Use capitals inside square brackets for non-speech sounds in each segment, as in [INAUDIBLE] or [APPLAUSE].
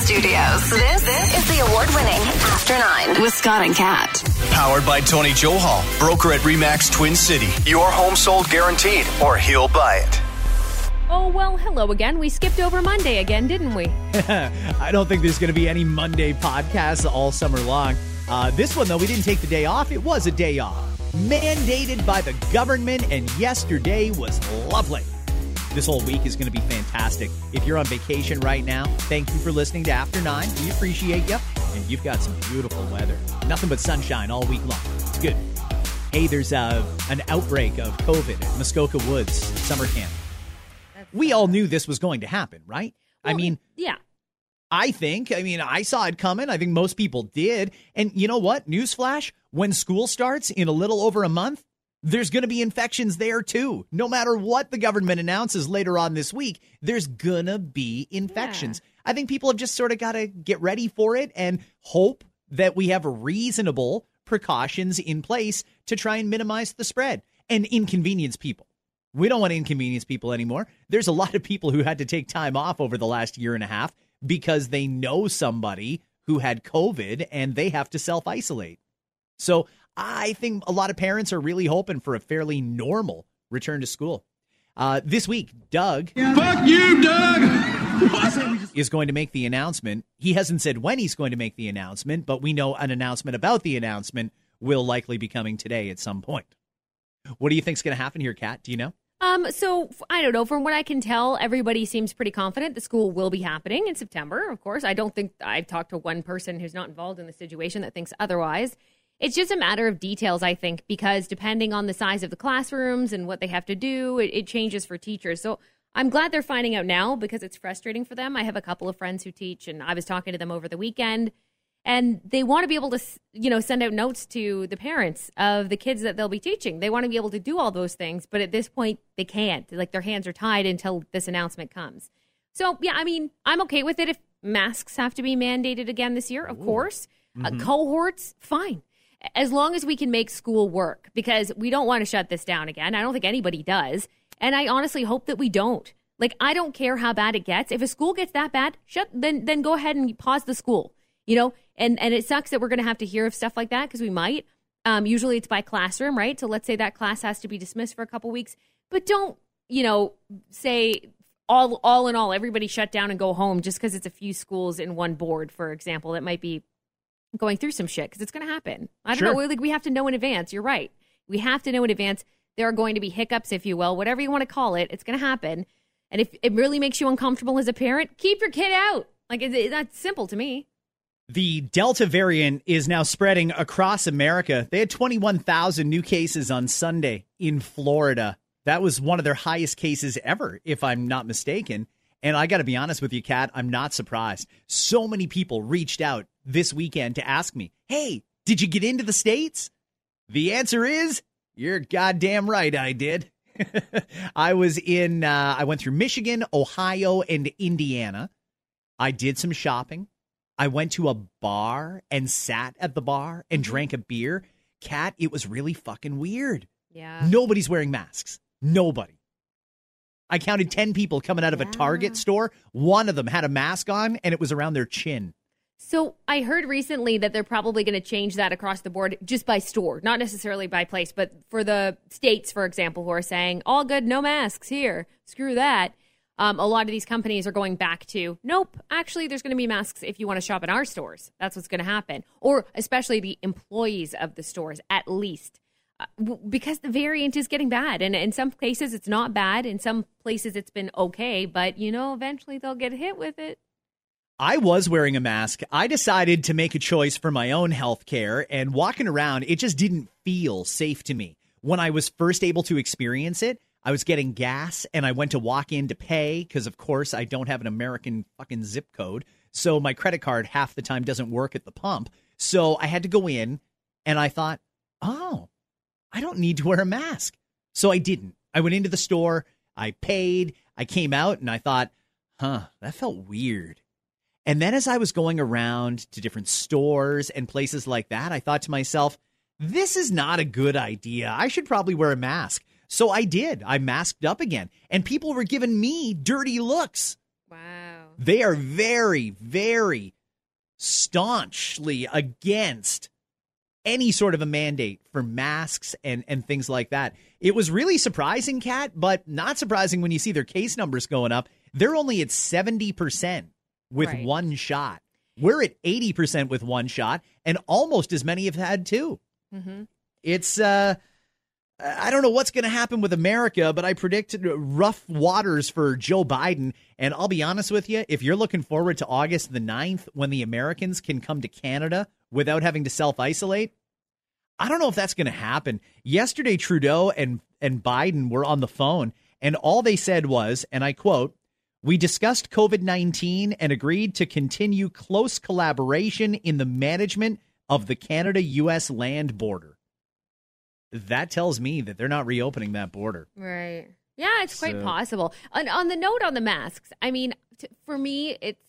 Studios. This, this is the award winning After Nine with Scott and Kat. Powered by Tony Johal, broker at Remax Twin City. Your home sold guaranteed, or he'll buy it. Oh, well, hello again. We skipped over Monday again, didn't we? [LAUGHS] I don't think there's going to be any Monday podcasts all summer long. Uh, this one, though, we didn't take the day off. It was a day off, mandated by the government, and yesterday was lovely. This whole week is going to be fantastic. If you're on vacation right now, thank you for listening to After Nine. We appreciate you. And you've got some beautiful weather. Nothing but sunshine all week long. It's good. Hey, there's uh, an outbreak of COVID at Muskoka Woods summer camp. We all knew this was going to happen, right? I mean, yeah. I think. I mean, I saw it coming. I think most people did. And you know what? Newsflash: when school starts in a little over a month, there's going to be infections there too. No matter what the government announces later on this week, there's going to be infections. I think people have just sort of got to get ready for it and hope that we have reasonable precautions in place to try and minimize the spread and inconvenience people. We don't want to inconvenience people anymore. There's a lot of people who had to take time off over the last year and a half because they know somebody who had COVID and they have to self isolate. So I think a lot of parents are really hoping for a fairly normal return to school. Uh, this week, Doug Fuck you, Doug! [LAUGHS] is going to make the announcement. He hasn't said when he's going to make the announcement, but we know an announcement about the announcement will likely be coming today at some point. What do you think's going to happen here, Kat? Do you know? Um, so I don't know. From what I can tell, everybody seems pretty confident the school will be happening in September. Of course, I don't think I've talked to one person who's not involved in the situation that thinks otherwise. It's just a matter of details, I think, because depending on the size of the classrooms and what they have to do, it, it changes for teachers. So I'm glad they're finding out now because it's frustrating for them. I have a couple of friends who teach, and I was talking to them over the weekend and they want to be able to you know send out notes to the parents of the kids that they'll be teaching. They want to be able to do all those things but at this point they can't. Like their hands are tied until this announcement comes. So yeah i mean i'm okay with it if masks have to be mandated again this year of course. Uh, cohorts fine as long as we can make school work because we don't want to shut this down again. I don't think anybody does. And i honestly hope that we don't. Like i don't care how bad it gets. If a school gets that bad shut then then go ahead and pause the school you know? And and it sucks that we're going to have to hear of stuff like that because we might. Um, usually it's by classroom right? So let's say that class has to be dismissed for a couple weeks. But don't you know say all all in all everybody shut down and go home just because it's a few schools in one board for example. That might be going through some shit because it's going to happen. I don't Sure. know like we have to know in advance. You're right. We have to know in advance. There are going to be hiccups if you will whatever you want to call it. It's going to happen. And if it really makes you uncomfortable as a parent keep your kid out. Like it, it, that's simple to me. The Delta variant is now spreading across America. They had 21,000 new cases on Sunday in Florida. That was one of their highest cases ever, if I'm not mistaken. And I got to be honest with you, Kat, I'm not surprised. So many people reached out this weekend to ask me, hey, did you get into the States? The answer is, you're goddamn right, I did. [LAUGHS] I was in, uh, I went through Michigan, Ohio, and Indiana. I did some shopping. I went to a bar and sat at the bar and drank a beer. Kat, it was really fucking weird. yeah Nobody's wearing masks. Nobody. I counted 10 people coming out of a Target store. One of them had a mask on and it was around their chin. So I heard recently that they're probably going to change that across the board just by store, not necessarily by place, but for the states, for example, who are saying all good, no masks here, screw that. Um, a lot of these companies are going back to nope. Actually, there's going to be masks if you want to shop in our stores. That's what's going to happen, or especially the employees of the stores, at least. Because the variant is getting bad, and in some places it's not bad. In some places it's been okay, but you know, eventually they'll get hit with it. I was wearing a mask. I decided to make a choice for my own health care, and walking around, it just didn't feel safe to me. When I was first able to experience it, I was getting gas and I went to walk in to pay because, of course, I don't have an American fucking zip code. So my credit card half the time doesn't work at the pump. So I had to go in and I thought, oh, I don't need to wear a mask. So I didn't. I went into the store, I paid, I came out, and I thought, huh, that felt weird. And then as I was going around to different stores and places like that, I thought to myself, this is not a good idea. I should probably wear a mask. So I did. I masked up again, and people were giving me dirty looks. Wow. They are very, very staunchly against any sort of a mandate for masks and, and things like that. It was really surprising, Kat, but not surprising when you see their case numbers going up. They're only at 70% with Right. one shot. We're at 80% with one shot, and almost as many have had two. It's, uh, I don't know what's going to happen with America, but I predict rough waters for Joe Biden. And I'll be honest with you, if you're looking forward to August the 9th when the Americans can come to Canada without having to self isolate, I don't know if that's going to happen. Yesterday, Trudeau and, and Biden were on the phone, and all they said was, and I quote, we discussed COVID 19 and agreed to continue close collaboration in the management of the Canada US land border. That tells me that they're not reopening that border. Right. Yeah, it's quite So- possible. On, on the note on the masks, I mean, t- for me, it's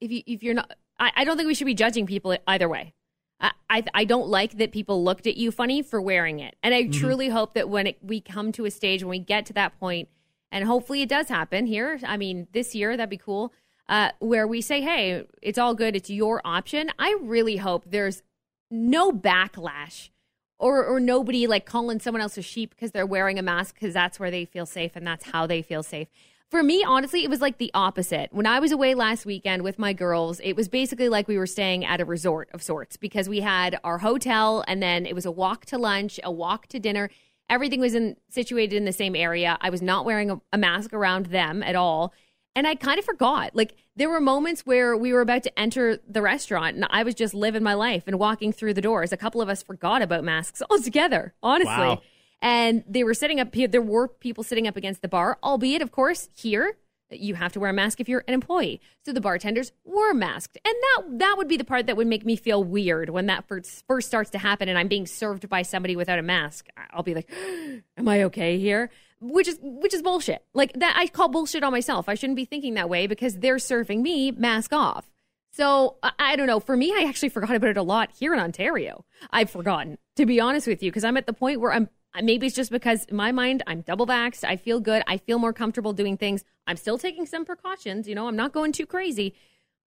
if you if you're not, I, I don't think we should be judging people either way. I, I I don't like that people looked at you funny for wearing it, and I truly hope that when it, we come to a stage when we get to that point, and hopefully it does happen here. I mean, this year that'd be cool. Uh, where we say, hey, it's all good, it's your option. I really hope there's no backlash or or nobody like calling someone else a sheep because they're wearing a mask because that's where they feel safe and that's how they feel safe. For me, honestly, it was like the opposite. When I was away last weekend with my girls, it was basically like we were staying at a resort of sorts because we had our hotel and then it was a walk to lunch, a walk to dinner. Everything was in situated in the same area. I was not wearing a, a mask around them at all. And I kind of forgot. Like there were moments where we were about to enter the restaurant and I was just living my life and walking through the doors. A couple of us forgot about masks [LAUGHS] altogether, honestly. Wow. And they were sitting up here. There were people sitting up against the bar, albeit, of course, here you have to wear a mask if you're an employee. So the bartenders were masked, and that that would be the part that would make me feel weird when that first first starts to happen, and I'm being served by somebody without a mask. I'll be like, [GASPS] "Am I okay here?" Which is which is bullshit. Like that, I call bullshit on myself. I shouldn't be thinking that way because they're serving me mask off. So I don't know. For me, I actually forgot about it a lot here in Ontario. I've forgotten, to be honest with you, because I'm at the point where I'm. Uh, maybe it's just because in my mind I'm double vaxxed. I feel good. I feel more comfortable doing things. I'm still taking some precautions. You know, I'm not going too crazy,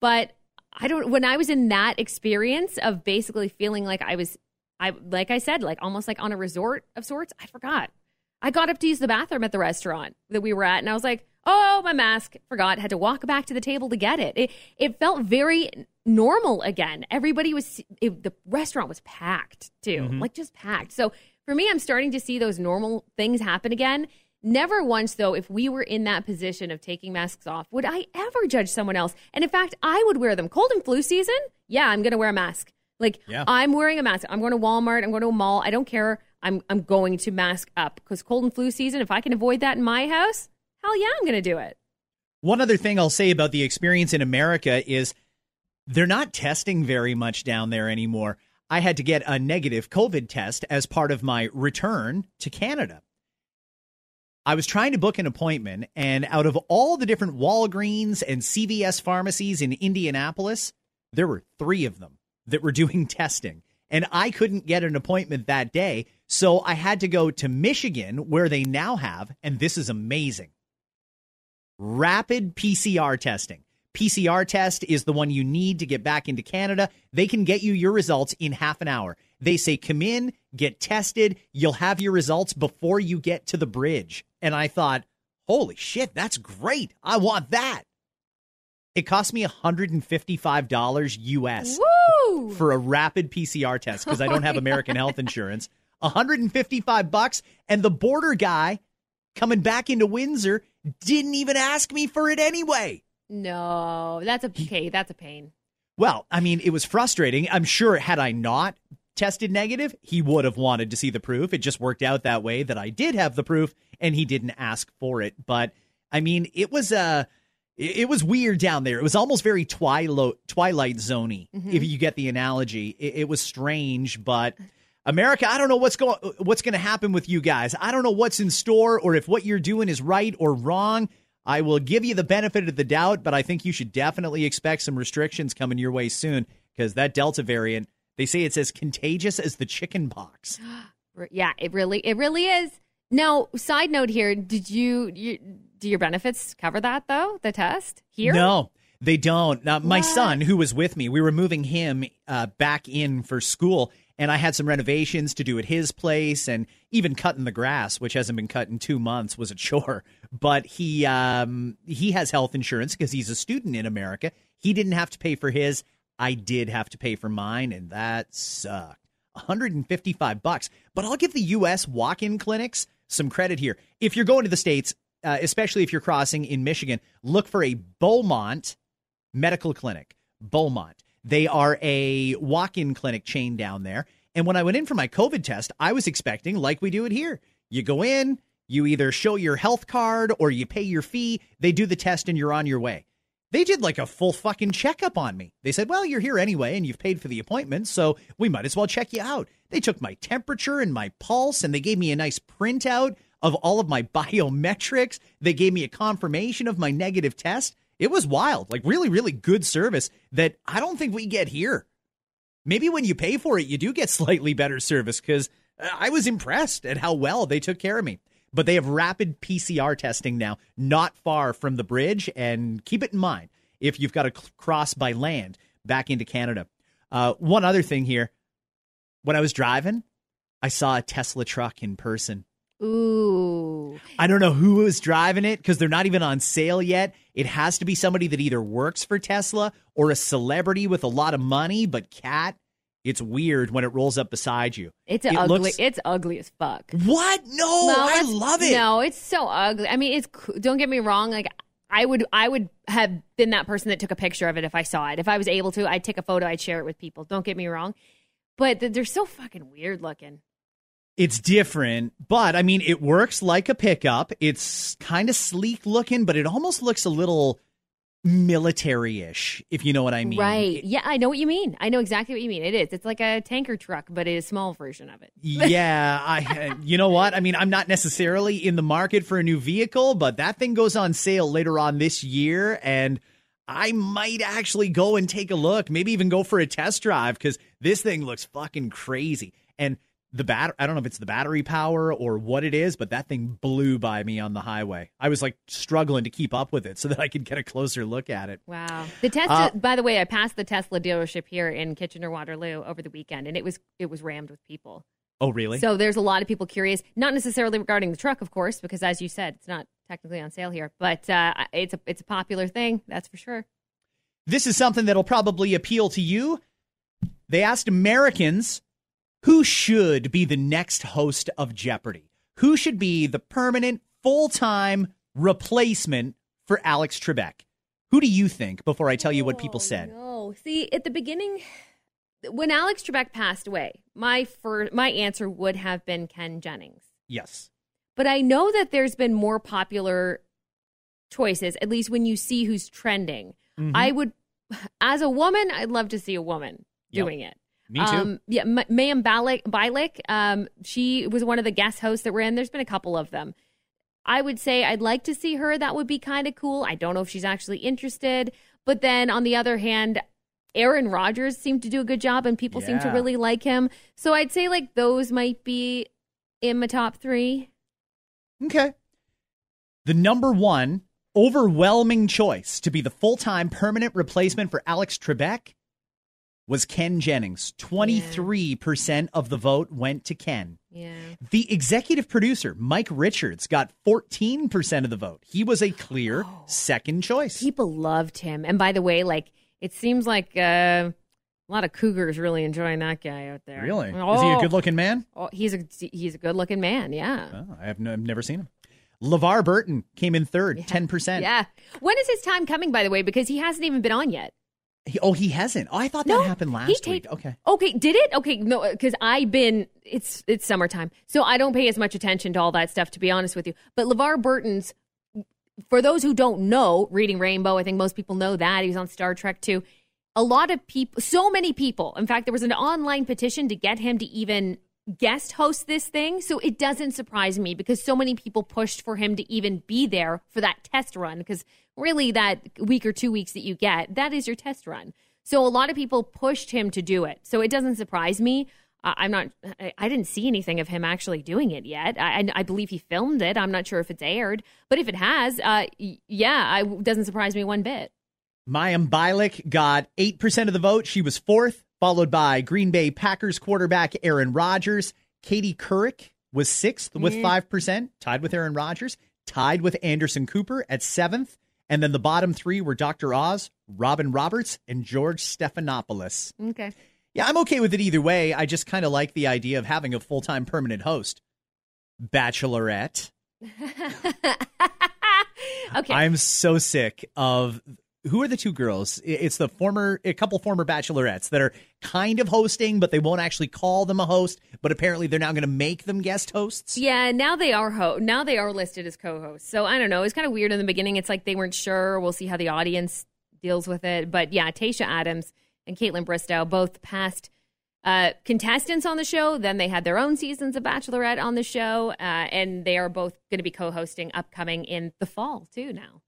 but I don't. When I was in that experience of basically feeling like I was, I like I said, like almost like on a resort of sorts, I forgot. I got up to use the bathroom at the restaurant that we were at, and I was like, "Oh, my mask!" Forgot. Had to walk back to the table to get it. It it felt very normal again. Everybody was. It, the restaurant was packed too, mm-hmm. like just packed. So for me, I'm starting to see those normal things happen again. Never once, though, if we were in that position of taking masks off, would I ever judge someone else. And in fact, I would wear them. Cold and flu season, yeah, I'm going to wear a mask. Like Yeah. I'm wearing a mask. I'm going to Walmart. I'm going to a mall. I don't care. I'm I'm going to mask up because cold and flu season. If I can avoid that in my house, hell yeah, I'm going to do it. One other thing I'll say about the experience in America is they're not testing very much down there anymore. I had to get a negative COVID test as part of my return to Canada. I was trying to book an appointment, and out of all the different Walgreens and CVS pharmacies in Indianapolis, there were three of them that were [LAUGHS] doing testing. And I couldn't get an appointment that day. So I had to go to Michigan, where they now have, and this is amazing rapid PCR testing. PCR test is the one you need to get back into Canada. They can get you your results in half an hour. They say, come in, get tested. You'll have your results before you get to the bridge. And I thought, holy shit, that's great. I want that. It cost me $155 US Woo! for a rapid PCR test because I don't have [LAUGHS] oh American health insurance. 155 bucks and the border guy coming back into Windsor didn't even ask me for it anyway. No, that's a okay. That's a pain. Well, I mean, it was frustrating. I'm sure had I not tested negative, he would have wanted to see the proof. It just worked out that way that I did have the proof and he didn't ask for it. But I mean, it was uh it was weird down there. It was almost very twilight twilight zoney, if you get the analogy. It, it was strange, but America, I don't know what's going what's going to happen with you guys. I don't know what's in store or if what you're doing is right or wrong. I will give you the benefit of the doubt, but I think you should definitely expect some restrictions coming your way soon because that Delta variant, they say it's as contagious as the chicken pox. [GASPS] Yeah, it really, it really is. Now, side note here: Did you, you do your benefits cover that though? The test here? No. They don't. Now, my son, who was with me, we were moving him uh, back in for school, and I had some renovations to do at his place, and even cutting the grass, which hasn't been cut in two months, was a chore. But he um, he has health insurance because he's a student in America. He didn't have to pay for his. I did have to pay for mine, and that sucked. 155 bucks. But I'll give the U.S. walk-in clinics some credit here. If you're going to the states, uh, especially if you're crossing in Michigan, look for a Beaumont Medical Clinic. Beaumont. They are a walk in clinic chain down there. And when I went in for my COVID test, I was expecting, like we do it here, you go in, you either show your health card or you pay your fee, they do the test, and you're on your way. They did like a full fucking checkup on me. They said, Well, you're here anyway, and you've paid for the appointment, so we might as well check you out. They took my temperature and my pulse, and they gave me a nice printout of all of my [LAUGHS] biometrics. They gave me a confirmation of my negative test. It was wild, like really, really good service that I don't think we get here. Maybe when you pay for it, you do get [LAUGHS] slightly better service because uh, I was impressed at how well they took care of me. But they have rapid PCR testing now, not far from the bridge. And keep it in mind if you've got to cross by land back into Canada. Uh, one other thing here when I was driving, I saw a Tesla truck in person. Ooh. I don't know who was driving it because they're not even on sale yet. It has to be somebody that either works for Tesla or a celebrity with a lot of money. But Kat, it's weird when it rolls up beside you. It's It ugly. looks- It's ugly as fuck. What? No, No, I love it. No, it's so ugly. I mean, it's don't get me wrong. Like I would, I would have been that person that took a picture of it if I saw it. If I was able to, I'd take a photo. I'd share it with people. Don't get me wrong, but they're so fucking weird looking. It's different, but I mean, it works like a pickup. It's kind of sleek looking, but it almost looks a little military ish, if you know what I mean. right? Yeah, I know what you mean. I know exactly what you mean. It is. It's like a tanker truck, but a small version of it. [LAUGHS] yeah, I. Uh, you know what? I mean, I'm not necessarily in the market for a new vehicle, but that thing goes on sale later on this year, and I might actually go and take a look. Maybe even go for a test drive because this thing looks fucking crazy. And the bat I don't know if it's the battery power or what it is, but that thing blew by me on the highway. I was like struggling to keep up with it so that I could get a closer look at it. Wow. The Tesla Uh, by the way, I passed the Tesla dealership here in Kitchener Waterloo over the weekend, and it was it was rammed with people. Oh, really? So there's a lot of people curious, not necessarily regarding the truck, of course, because as you said, it's not technically on sale here, but uh, it's a it's a popular thing, that's for sure. this is something that'll probably appeal to you. They asked Americans who should be the next host of Jeopardy? Who should be the permanent, full time replacement for Alex Trebek? Who do you think before I tell you what people said? No, see, at the beginning, when Alex Trebek passed away, my fir- my answer would have been Ken Jennings. Yes. But I know that there's been more popular choices, at least when you see who's trending. Mm-hmm. I would, as a woman, I'd love to see a woman Yep. doing it. Me too. Um, yeah, M- Mayim Balik, Bialik, um, she was one of the guest hosts that were in. There's been a couple of them. I would say I'd like to see her. That would be kind of cool. I don't know if she's actually interested. But then on the other hand, Aaron Rodgers seemed to do a good job and people seem to really like him. So I'd say like those might be in my top three. Okay. The number one overwhelming choice to be the full time permanent replacement for Alex Trebek was Ken Jennings. 23% of the vote went to Ken. Yeah. The executive producer, Mike Richards, got 14% of the vote. He was a clear [GASPS] second choice. People loved him. And by the way, like it seems like uh, a lot of cougars really enjoying that guy out there. really? Oh, Is he a good looking man? Oh, he's a he's a good looking man. Yeah. Oh, I have no, I've never seen him. LeVar Burton came in third, 10%. Yeah. When is his time coming, by the way? Because he hasn't even been on yet. He, oh, he hasn't. Oh, I thought No, that happened he last taped- week. Okay. Okay, did it? Okay, no, because I've been. It's it's summertime, so I don't pay as much attention to all that stuff. To be honest with you, but LeVar Burton's. For those who don't know, reading Rainbow, I think most people know that he was on Star Trek too. A lot of people, so many people. In fact, there was an online petition to get him to even guest host this thing. So it doesn't surprise me because so many people pushed for him to even be there for that test run. Because really, that week or two weeks that you get, that is your test run. So a lot of people pushed him to do it. So it doesn't surprise me. I'm not. I- didn't see anything of him actually doing it yet. I, I- I believe he filmed it. I'm not sure if it's aired, but if it has, uh, yeah, it doesn't surprise me one bit. Mayim Bialik got 8% of the vote. She was fourth, followed by Green Bay Packers quarterback Aaron Rodgers. Katie Couric was sixth with 5%, tied with Aaron Rodgers, tied with Anderson Cooper at seventh. And then the bottom three were Dr. Oz, Robin Roberts, and George Stephanopoulos. Okay. Yeah, I'm okay with it either way. I just kind of like the idea of having a full time permanent host. Bachelorette. [LAUGHS] okay. I'm so sick of who are the two girls? It's the former, a couple former bachelorettes that are kind of hosting, but they won't actually call them a host. But apparently, they're now going to make them guest hosts. Yeah, now they are ho- now they are listed as co-hosts. So I don't know. It's kind of weird in the beginning. It's like they weren't sure. We'll see how the audience deals with it. But yeah, Tayshia Adams and Kaitlyn Bristowe both past uh, contestants on the show. Then they had their own seasons of Bachelorette on the show, uh, and they are both going to be co-hosting upcoming in the fall too. Now.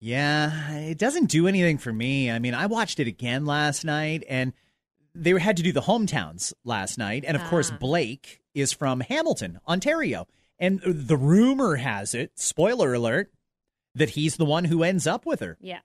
Yeah, it doesn't do anything for me. I mean, I watched it again last night, and they had to do the hometowns last night. And of course, Ah. Blake is from Hamilton, Ontario. And the rumor has it, spoiler alert, that he's the one who ends up with her. Yeah.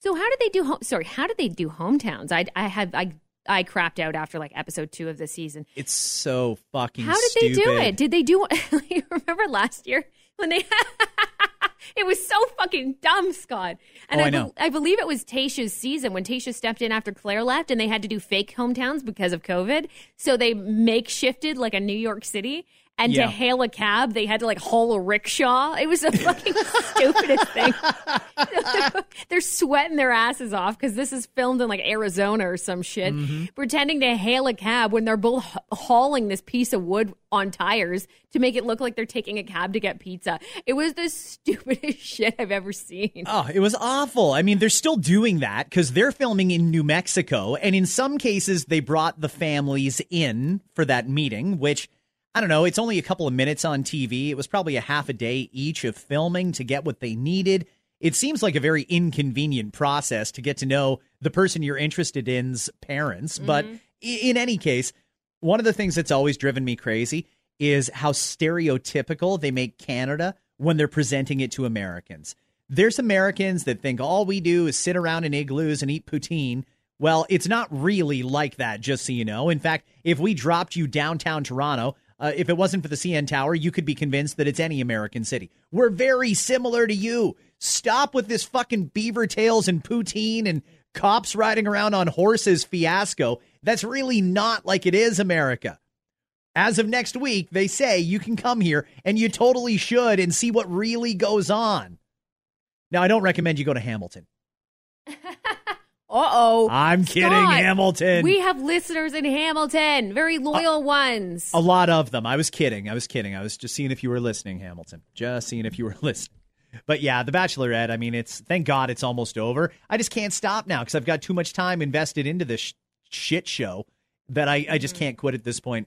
So how did they do? Home- Sorry, how did they do hometowns? I I had I I crapped out after like episode two of the season. It's so fucking How did they do it? Did they do? [LAUGHS] remember last year when they? [LAUGHS] it was so fucking dumb, Scott. And Oh, I be- know. I believe it was Tayshia's season when Tayshia stepped in after Claire left, and they had to do fake hometowns because of COVID. So they makeshifted like a New York City. And Yeah. to hail a cab, they had to like haul a rickshaw. It was the fucking stupidest thing. [LAUGHS] They're sweating their asses off because this is filmed in like Arizona or some shit, Mm-hmm. pretending to hail a cab when they're both hauling this piece of wood on tires to make it look like they're taking a cab to get pizza. It was the stupidest [LAUGHS] shit I've ever seen. Oh, it was awful. I mean, they're still doing that because they're filming in New Mexico. And in some cases, they brought the families in for that meeting, which I don't know, it's only a couple of minutes on TV. It was probably a half a day each of filming to get what they needed. It seems like a very inconvenient process to get to know the person you're interested in's parents. Mm-hmm. But in any case, one of the things that's always driven me crazy is how stereotypical they make Canada when they're presenting it to Americans. There's Americans that think all we do is sit around in igloos and eat poutine. Well, it's not really like that, just so you know. In fact, if we dropped you downtown Toronto, uh, if it wasn't for the CN Tower, you could be convinced that it's any American city. We're very similar to you. Stop with this fucking beaver tails and poutine and cops riding around on horses fiasco. That's really not like it is America. As of next week, they say you can come here and you totally should and see what really goes on. Now, I don't recommend you go to Hamilton. [LAUGHS] Uh oh. I'm kidding, Hamilton. We have listeners in Hamilton, very loyal ones. A lot of them. I was kidding. I was kidding. I was just seeing if you were listening, Hamilton. Just seeing if you were [LAUGHS] listening. But yeah, The Bachelorette, I mean, it's thank God it's almost over. I just can't stop now because I've got too much time invested into this sh- shit show that I, I just can't quit at this point.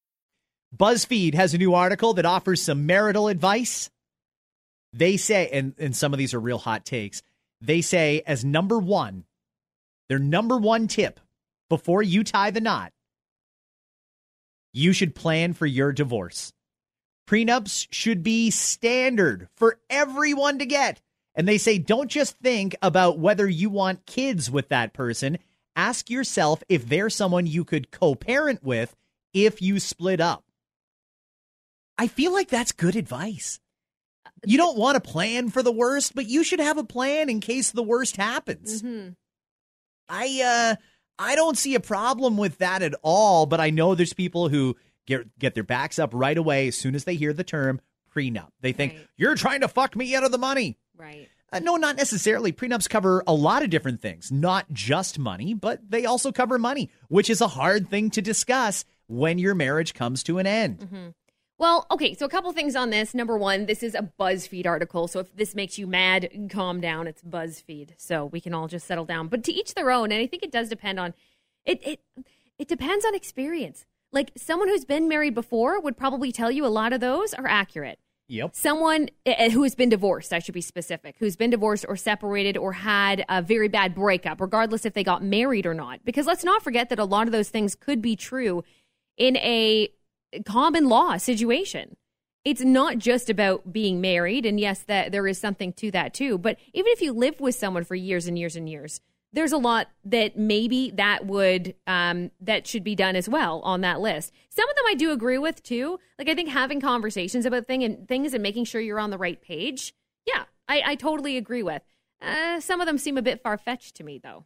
BuzzFeed has a new article that offers some marital advice. They say, and, and some of these are real hot takes, they say, as number one, their number one tip before you tie the knot, you should plan for your divorce. Prenups should be standard for everyone to get. And they say, don't just think about whether you want kids with that person. Ask yourself if they're someone you could co parent with if you split up. I feel like that's good advice. You don't want to plan for the worst, but you should have a plan in case the worst happens. I uh I don't see a problem with that at all, but I know there's people who get get their backs up right away as soon as they hear the term prenup. They think Right. you're trying to fuck me out of the money. right. Uh, no, not necessarily. Prenups cover a lot of different things, not just money, but they also cover money, which is a hard thing to discuss when your marriage comes to an end. Well, okay, so a couple things on this. Number one, this is a BuzzFeed article. So if this makes you mad, calm down. It's BuzzFeed. So we can all just settle down. But to each their own. And I think it does depend on it it it depends on experience. Like someone who's been married before would probably tell you a lot of those are accurate. Yep. Someone uh, who has been divorced, I should be specific, who's been divorced or separated or had a very bad breakup, regardless if they got married or not. Because let's not forget that a lot of those things could be true in a common law situation. It's not just about being married, and yes, that there is something to that too. But even if you live with someone for years and years and years, there's a lot that maybe that would um, that should be done as well on that list. Some of them I do agree with too. Like I think having conversations about thing and things and making sure you're on the right page. Yeah, I, I totally agree with. Uh, some of them seem a bit far fetched to me though.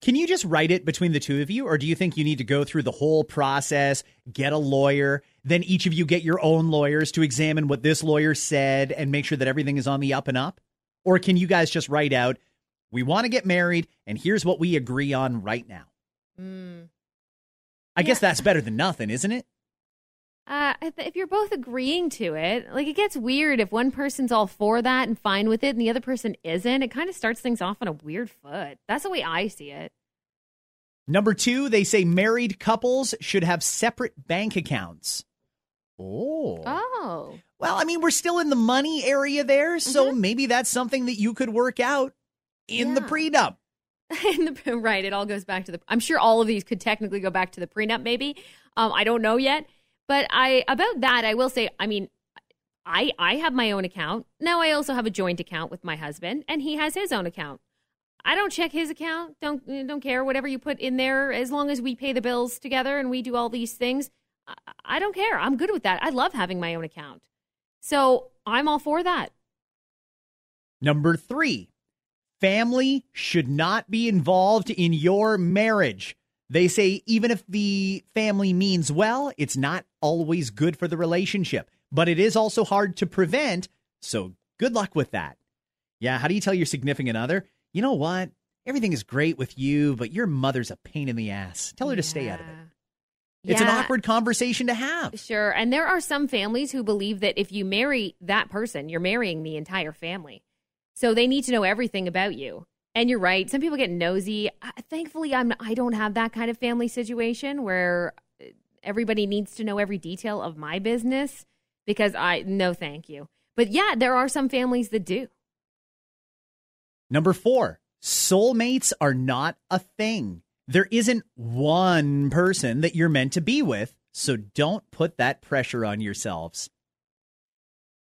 Can you just write it between the two of you, or do you think you need to go through the whole process, get a lawyer, then each of you get your own lawyers to examine what this lawyer said and make sure that everything is on the up and up? Or can you guys just write out, we want to get married, and here's what we agree on right now? Mm. I guess that's better than nothing, isn't it? Uh, if, if you're both agreeing to it, like it gets weird if one person's all for that and fine with it and the other person isn't. It kind of starts things off on a weird foot. That's the way I see it. Number two, they say married couples should have separate bank accounts. Oh. Oh. Well, I mean, we're still in the money area there, so maybe that's something that you could work out in the prenup. [LAUGHS] In the, right. It all goes back to the. I'm sure all of these could technically go back to the prenup, maybe. Um, I don't know yet. But I about that, I will say. I mean, I I have my own account now. I also have a joint account with my husband, and he has his own account. I don't check his account. Don't don't care whatever you put in there, as long as we pay the bills together and we do all these things. I, I don't care. I'm good with that. I love having my own account, so I'm all for that. Number three, family should not be involved in your marriage. They say even if the family means well, it's not always good for the relationship, but it is also hard to prevent. So good luck with that. Yeah, how do you tell your significant other, you know what? Everything is great with you, but your mother's a pain in the ass. Tell her to stay out of it. Yeah. It's an awkward conversation to have. Sure. And there are some families who believe that if you marry that person, you're marrying the entire family. So they need to know everything about you. And you're right. Some people get nosy. Thankfully, I'm I don't have that kind of family situation where uh, everybody needs to know every detail of my business because I no thank you. But yeah, there are some families that do. Number four, soulmates are not a thing. There isn't one person that you're meant to be with, so don't put that pressure on yourselves.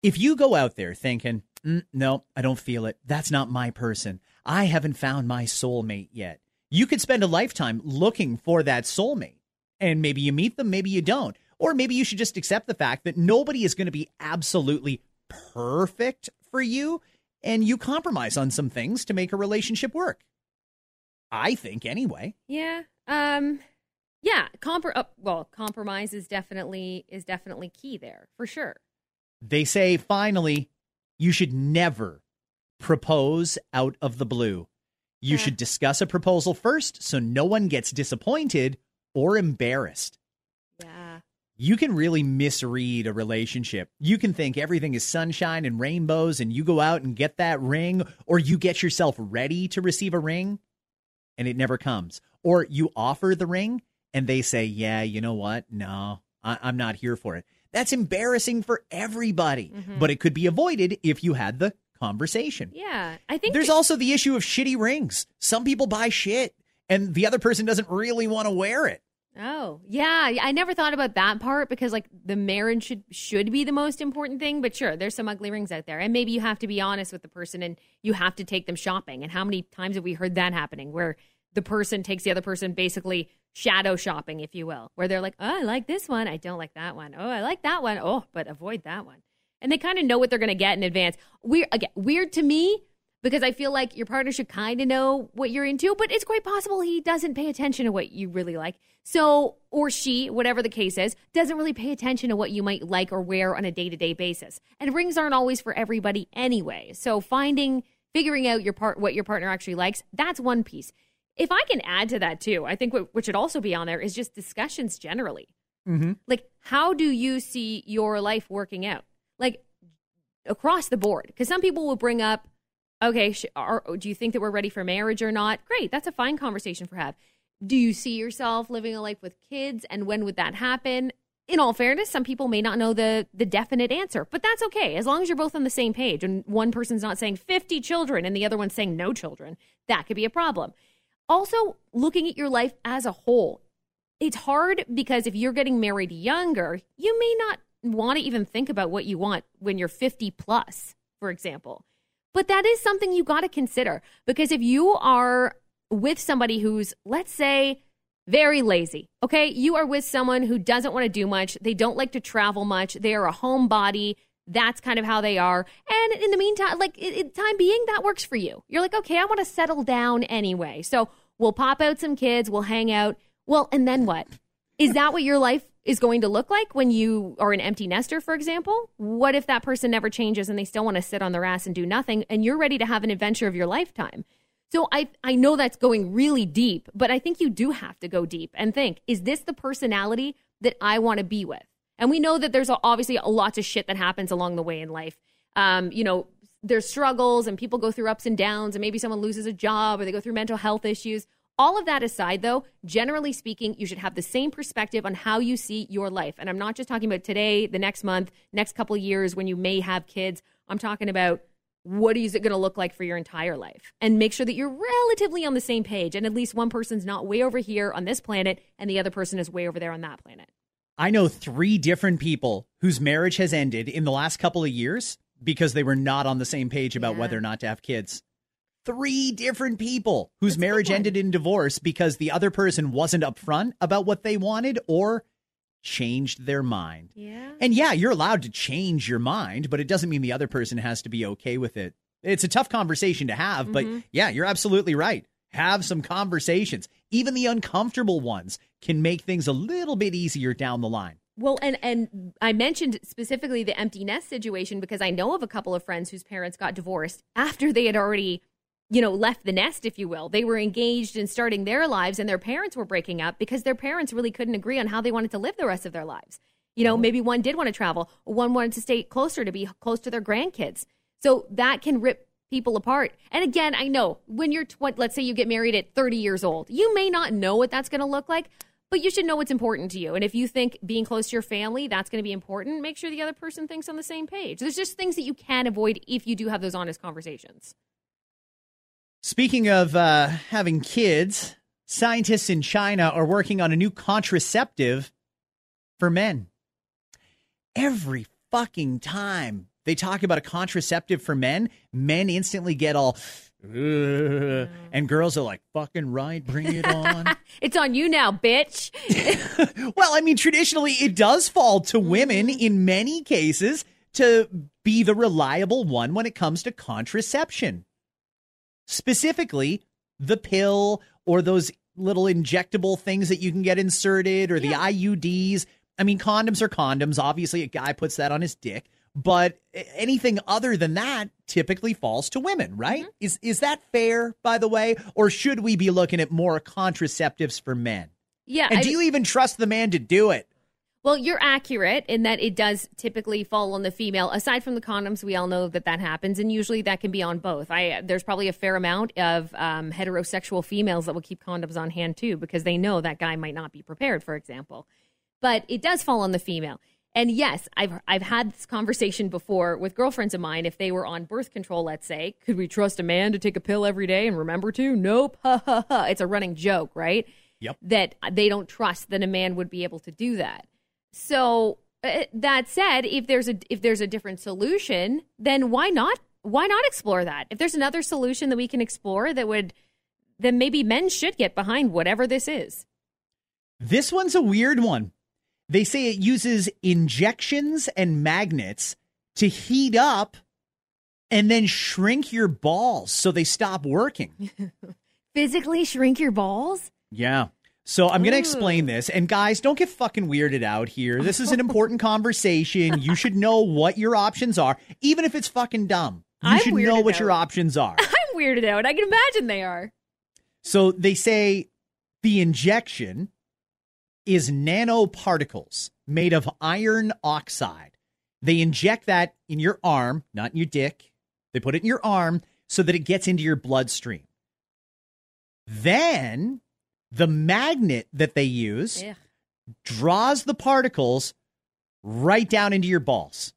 If you go out there thinking, "Mm, no, I don't feel it, that's not my person, I haven't found my soulmate yet, you could spend a lifetime looking for that soulmate. And maybe you meet them, maybe you don't. Or maybe you should just accept the fact that nobody is going to be absolutely perfect for you and you compromise on some things to make a relationship work. I think anyway. Yeah. Um yeah, compr- uh, well, compromise is definitely is definitely key there, for sure. They say finally, you should never propose out of the blue. You Yeah. should discuss a proposal first so no one gets disappointed or embarrassed. Yeah. You can really misread a relationship. You can think everything is sunshine and rainbows, and you go out and get that ring, or you get yourself ready to receive a ring, and it never comes. Or you offer the ring, and they say, Yeah, you know what? No, I- I'm not here for it. That's embarrassing for everybody, mm-hmm. but it could be avoided if you had the conversation. Yeah. I think There's that- also the issue of shitty rings. Some people buy shit, and the other person doesn't really want to wear it. Oh, yeah. I never thought about that part because like the marriage should should be the most important thing, but sure, there's some ugly rings out there. And maybe you have to be honest with the person and you have to take them shopping. And how many times have we heard that happening where the person takes the other person basically shadow shopping, if you will, where they're like, "Oh, I like this one. I don't like that one. Oh, I like that one. Oh, but avoid that one." And they kind of know what they're going to get in advance. Weird again, weird to me because I feel like your partner should kind of know what you're into, but it's quite possible he doesn't pay attention to what you really like. So, or she, whatever the case is, doesn't really pay attention to what you might like or wear on a day to day basis. And rings aren't always for everybody anyway. So, finding, figuring out your part, what your partner actually likes, that's one piece. If I can add to that too, I think what, what should also be on there is just discussions generally. Mhm. Like, how do you see your life working out? Like, across the board. Because some people will bring up, okay, sh- are, do you think that we're ready for marriage or not? Great. That's a fine conversation for have. Do you see yourself living a life with kids? And when would that happen? In all fairness, some people may not know the the definite answer, but that's okay as long as you're both on the same page and one person's not saying 50 children and the other one's saying no children. That could be a problem. Also, looking at your life as a whole. It's hard because if you're getting married younger, you may not want to even think about what you want when you're 50 plus, for example. But that is something you got to consider because if you are with somebody who's, let's say, very lazy, okay? You are with someone who doesn't want to do much, they don't like to travel much, they are a homebody. That's kind of how they are. And in the meantime, like time being, that works for you. You're like, okay, I want to settle down anyway. So we'll pop out some kids, we'll hang out. Well, and then what? Is that what your life is going to look like when you are an empty nester, for example? What if that person never changes and they still want to sit on their ass and do nothing and you're ready to have an adventure of your lifetime? So I I know that's going really deep, but I think you do have to go deep and think, is this the personality that I want to be with? And we know that there's obviously lots of shit that happens along the way in life. Um, you know, there's struggles and people go through ups and downs and maybe someone loses a job or they go through mental health issues. All of that aside, though, generally speaking, you should have the same perspective on how you see your life. And I'm not just talking about today, the next month, next couple of years when you may have kids. I'm talking about what is it going to look like for your entire life? And make sure that you're relatively on the same page and at least one person's not way over here on this planet and the other person is way over there on that planet. I know three different people whose marriage has ended in the last couple of years because they were not on the same page about Yeah. whether or not to have kids. Three different people whose That's marriage ended in divorce because the other person wasn't upfront about what they wanted or changed their mind. Yeah. And yeah, you're allowed to change your mind, but it doesn't mean the other person has to be okay with it. It's a tough conversation to have, but mm-hmm. yeah, you're absolutely right. Have some conversations. Even the uncomfortable ones can make things a little bit easier down the line. Well, and and I mentioned specifically the empty nest situation because I know of a couple of friends whose parents got divorced after they had already, you know, left the nest, if you will. They were engaged in starting their lives, and their parents were breaking up because their parents really couldn't agree on how they wanted to live the rest of their lives. You know, mm-hmm. maybe one did want to travel, one wanted to stay closer to be close to their grandkids. So that can rip people apart. And again, I know when you're, tw- let's say you get married at 30 years old, you may not know what that's going to look like, but you should know what's important to you. And if you think being close to your family, that's going to be important, make sure the other person thinks on the same page. There's just things that you can avoid if you do have those honest conversations. Speaking of uh, having kids, scientists in China are working on a new contraceptive for men. Every fucking time they talk about a contraceptive for men, men instantly get all, "Ugh," and girls are like, fucking right, bring it on. [LAUGHS] It's on you now, bitch. [LAUGHS] well, I mean, traditionally, it does fall to women in many cases to be the reliable one when it comes to contraception. Specifically, the pill or those little injectable things that you can get inserted or the IUDs. I mean, condoms are condoms. Obviously, a guy puts that on his dick. But anything other than that typically falls to women, right? Mm-hmm. Is is that fair, by the way? Or should we be looking at more contraceptives for men? Yeah. And I- do you even trust the man to do it? Well, you're accurate in that it does typically fall on the female. Aside from the condoms, we all know that that happens, and usually that can be on both. I there's probably a fair amount of um, heterosexual females that will keep condoms on hand too because they know that guy might not be prepared, for example. But it does fall on the female. And yes, I've I've had this conversation before with girlfriends of mine. If they were on birth control, let's say, could we trust a man to take a pill every day and remember to? Nope. Ha ha ha. It's a running joke, right? Yep. That they don't trust that a man would be able to do that. So uh, that said, if there's a if there's a different solution, then why not why not explore that? If there's another solution that we can explore that would then maybe men should get behind whatever this is. This one's a weird one. They say it uses injections and magnets to heat up and then shrink your balls so they stop working. [LAUGHS] Physically shrink your balls? Yeah. So I'm going to explain mm. this. And guys, don't get fucking weirded out here. This is an important conversation. You should know what your options are, even if it's fucking dumb. You I'm should know what your options are. [LAUGHS] I'm weirded out. I can imagine they are. So they say the injection is nanoparticles made of iron oxide. They inject that in your arm, not in your dick. They put it in your arm so that it gets into your bloodstream. Then the magnet that they use Ugh. draws the particles right down into your balls,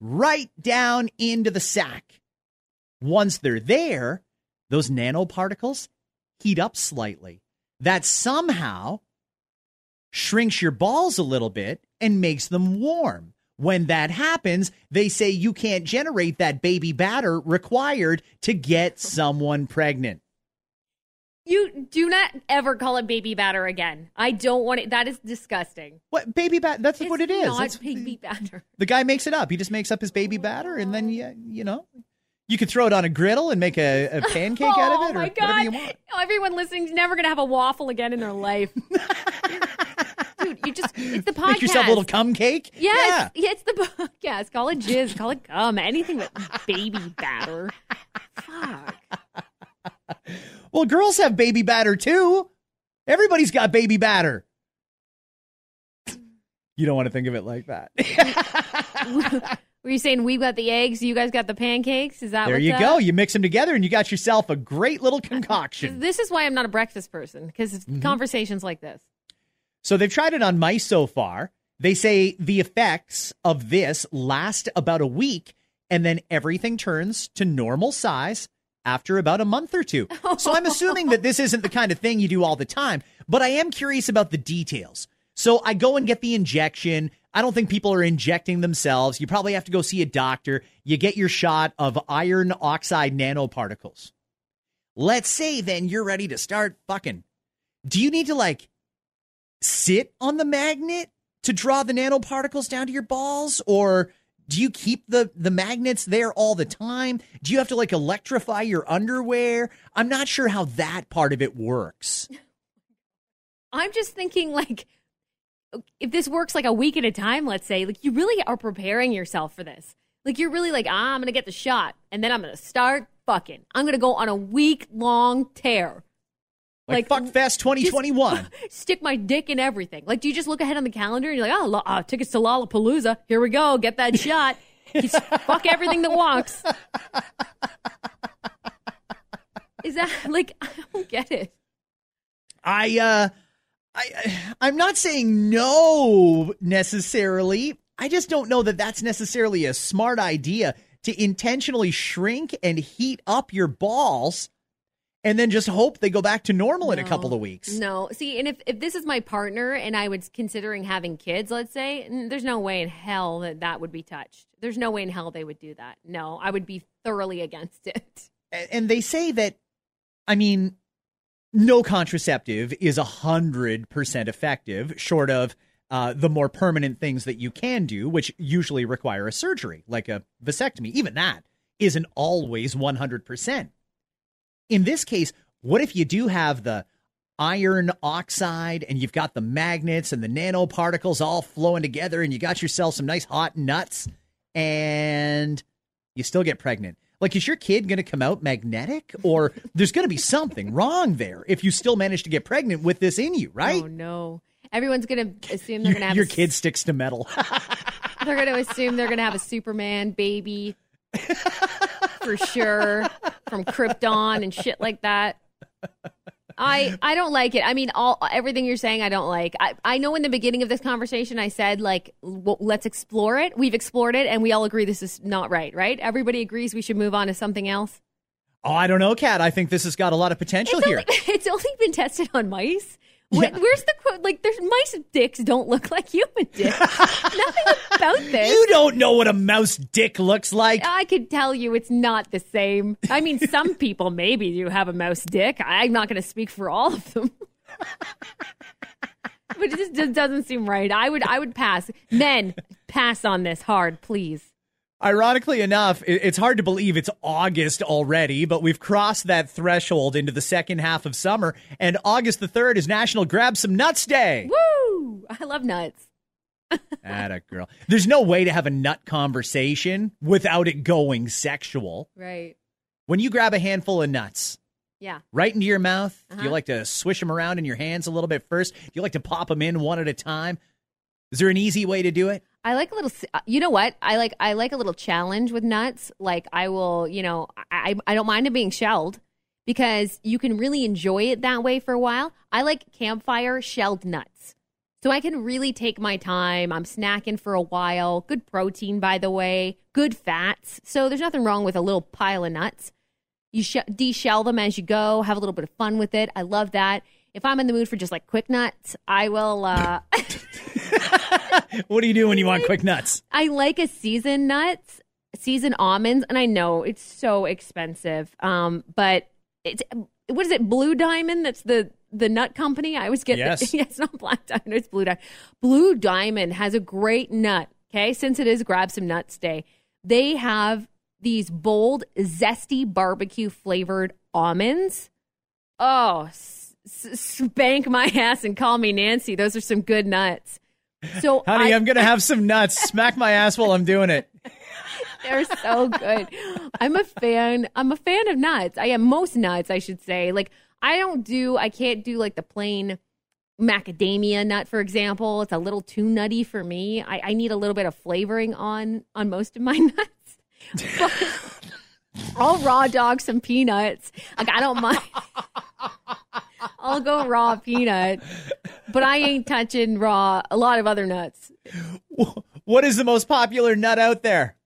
right down into the sac. Once they're there, those nanoparticles heat up slightly. That somehow shrinks your balls a little bit and makes them warm. When that happens, they say you can't generate that baby batter required to get someone pregnant. You do not ever call it baby batter again. I don't want it. That is disgusting. What baby batter? That's what It's. Not That's- baby batter. [LAUGHS] The guy makes it up. He just makes up his baby batter, and then you, you know, you could throw it on a griddle and make a, a [LAUGHS] pancake out of oh it, or my god! you want. Oh, everyone listening's never gonna have a waffle again in their life. [LAUGHS] Dude, you just—it's the podcast. Make yourself a little cum cake. Yes, yeah. it's the podcast. Call it jizz, call it cum, anything but baby batter. Fuck. Well, girls have baby batter too. Everybody's got baby batter. You don't want to think of it like that. [LAUGHS] Were you saying we've got the eggs, you guys got the pancakes? Is that there you up? go. You mix them together, and you got yourself a great little concoction. This is why I'm not a breakfast person because Mm-hmm. conversations like this. So they've tried it on mice so far. They say the effects of this last about a week, and then everything turns to normal size after about a month or two. So I'm assuming that this isn't the kind of thing you do all the time, but I am curious about the details. So I go and get the injection. I don't think people are injecting themselves. You probably have to go see a doctor. You get your shot of iron oxide nanoparticles. Let's say then you're ready to start fucking. Do you need to like sit on the magnet to draw the nanoparticles down to your balls or do you keep the the magnets there all the time do you have to like electrify your underwear i'm not sure how that part of it works [LAUGHS] I'm just thinking like if this works like a week at a time, let's say, like you really are preparing yourself for this. Like you're really like, ah, I'm gonna get the shot, and then I'm gonna start fucking. I'm gonna go on a week long tear. Like, Like, fuck fest [LAUGHS] 2021 Stick my dick in everything. Like, do you just look ahead on the calendar and you're like, oh, lo- uh, tickets to Lollapalooza. Here we go. Get that [LAUGHS] shot. Just fuck everything that walks. Is that [LAUGHS] like I don't get it? i uh i i'm not saying no necessarily i just don't know that that's necessarily a smart idea to intentionally shrink and heat up your balls and then just hope they go back to normal in a couple of weeks No. See, and if, if this is my partner and I was considering having kids, let's say, there's no way in hell that that would be touched. There's no way in hell they would do that. No, I would be thoroughly against it. [LAUGHS] and and they say that i mean no contraceptive is a hundred percent effective short of uh, the more permanent things that you can do which usually require a surgery like a vasectomy even that isn't always 100% in this case what if you do have the iron oxide and you've got the magnets and the nanoparticles all flowing together and you got yourself some nice hot nuts and you still get pregnant. Like, is your kid going to come out magnetic or [LAUGHS] there's going to be something wrong there if you still manage to get pregnant with this in you, right? Oh no. Everyone's gonna assume they're gonna have your kid sticks to metal. [LAUGHS] They're gonna assume they're gonna have a Superman baby [LAUGHS] for sure from Krypton and shit like that. I I don't like it. I mean, all everything you're saying, I don't like. I I know in the beginning of this conversation, I said like, well, let's explore it. We've explored it, and we all agree this is not right. Right? Everybody agrees we should move on to something else. oh, I don't know, Kat. I think this has got a lot of potential It's here. only, [LAUGHS] it's only been tested on mice. Yeah. Where's the quote? Like, there's mice dicks don't look like human dicks. [LAUGHS] Nothing about this. You don't know what a mouse dick looks like. I could tell you it's not the same. I mean, some [LAUGHS] people maybe do have a mouse dick. I'm not going to speak for all of them. but it just, just doesn't seem right. I would I would pass. Men, pass on this hard, please. Ironically enough, it's hard to believe it's August already, but we've crossed that threshold into the second half of summer, and August the 3rd is National Grab Some Nuts Day. Woo! I love nuts. [LAUGHS] Atta girl. There's no way to have a nut conversation without it going sexual. Right. When you grab a handful of nuts, Yeah. right into your mouth? Do you Uh-huh. like to swish them around in your hands a little bit first? Do you like to pop them in one at a time? Is there an easy way to do it? I like a little. uh, You know what? I like. I like a little challenge with nuts. Like I will. You know, I I don't mind it being shelled because you can really enjoy it that way for a while. I like campfire shelled nuts, so I can really take my time. I'm snacking for a while. Good protein, by the way. Good fats. So there's nothing wrong with a little pile of nuts. You sh- de-shell them as you go. Have a little bit of fun with it. I love that. If I'm in the mood for just like quick nuts, I will. uh [LAUGHS] What do you do when you want [LAUGHS] quick nuts? I like a seasoned nuts, seasoned almonds, and I know it's so expensive. Um, but it's what is it? Blue Diamond. That's the the nut company. I always get Yes. The, [LAUGHS] yeah, it's not Black Diamond. It's Blue Diamond. Blue Diamond has a great nut. Okay, since it is Grab Some Nuts Day, they have these bold, zesty barbecue flavored almonds. Oh, spank my [LAUGHS] ass and call me Nancy. Those are some good nuts. So Honey, I- I'm going to have some nuts. Smack my ass while I'm doing it. [LAUGHS] They're so good. I'm a fan. I'm a fan of nuts. I am most nuts, I should say. Like I don't do. I can't do like the plain macadamia nut, for example. It's a little too nutty for me. I, I need a little bit of flavoring on on most of my [LAUGHS] nuts. But I'll raw dog some peanuts. Like I don't mind. I'll go raw peanut, but I ain't touching raw a lot of other nuts. What is the most popular nut out there?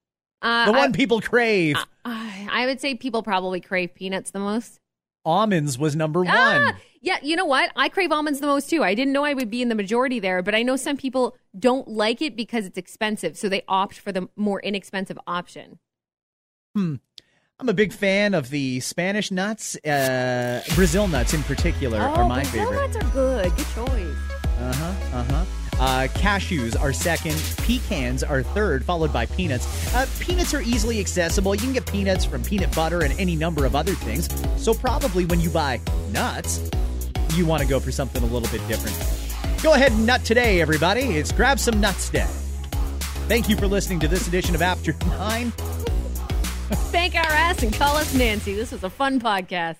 Uh, The I- one people crave. I, I would say people probably crave peanuts the most. Almonds was number one. Ah, yeah, you know what? I crave almonds the most too. I didn't know I would be in the majority there, but I know some people don't like it because it's expensive, so they opt for the more inexpensive option. I'm a big fan of the Spanish nuts. Uh, Brazil nuts in particular are my favorite. Oh, Brazil favorite. nuts are good. Good choice. Uh-huh, uh-huh. Uh, cashews are second. Pecans are third, followed by peanuts. Uh, peanuts are easily accessible. You can get peanuts from peanut butter and any number of other things. So probably when you buy nuts, you want to go for something a little bit different. Go ahead and nut today, everybody. It's Grab Some Nuts Day. Thank you for listening to this edition of After [LAUGHS] 9. [LAUGHS] Spank our ass and call us Nancy. This was a fun podcast.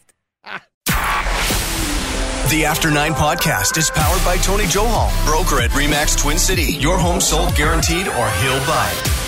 The After Nine podcast is powered by Tony Johal, broker at Remax Twin City. Your home sold guaranteed or he'll buy.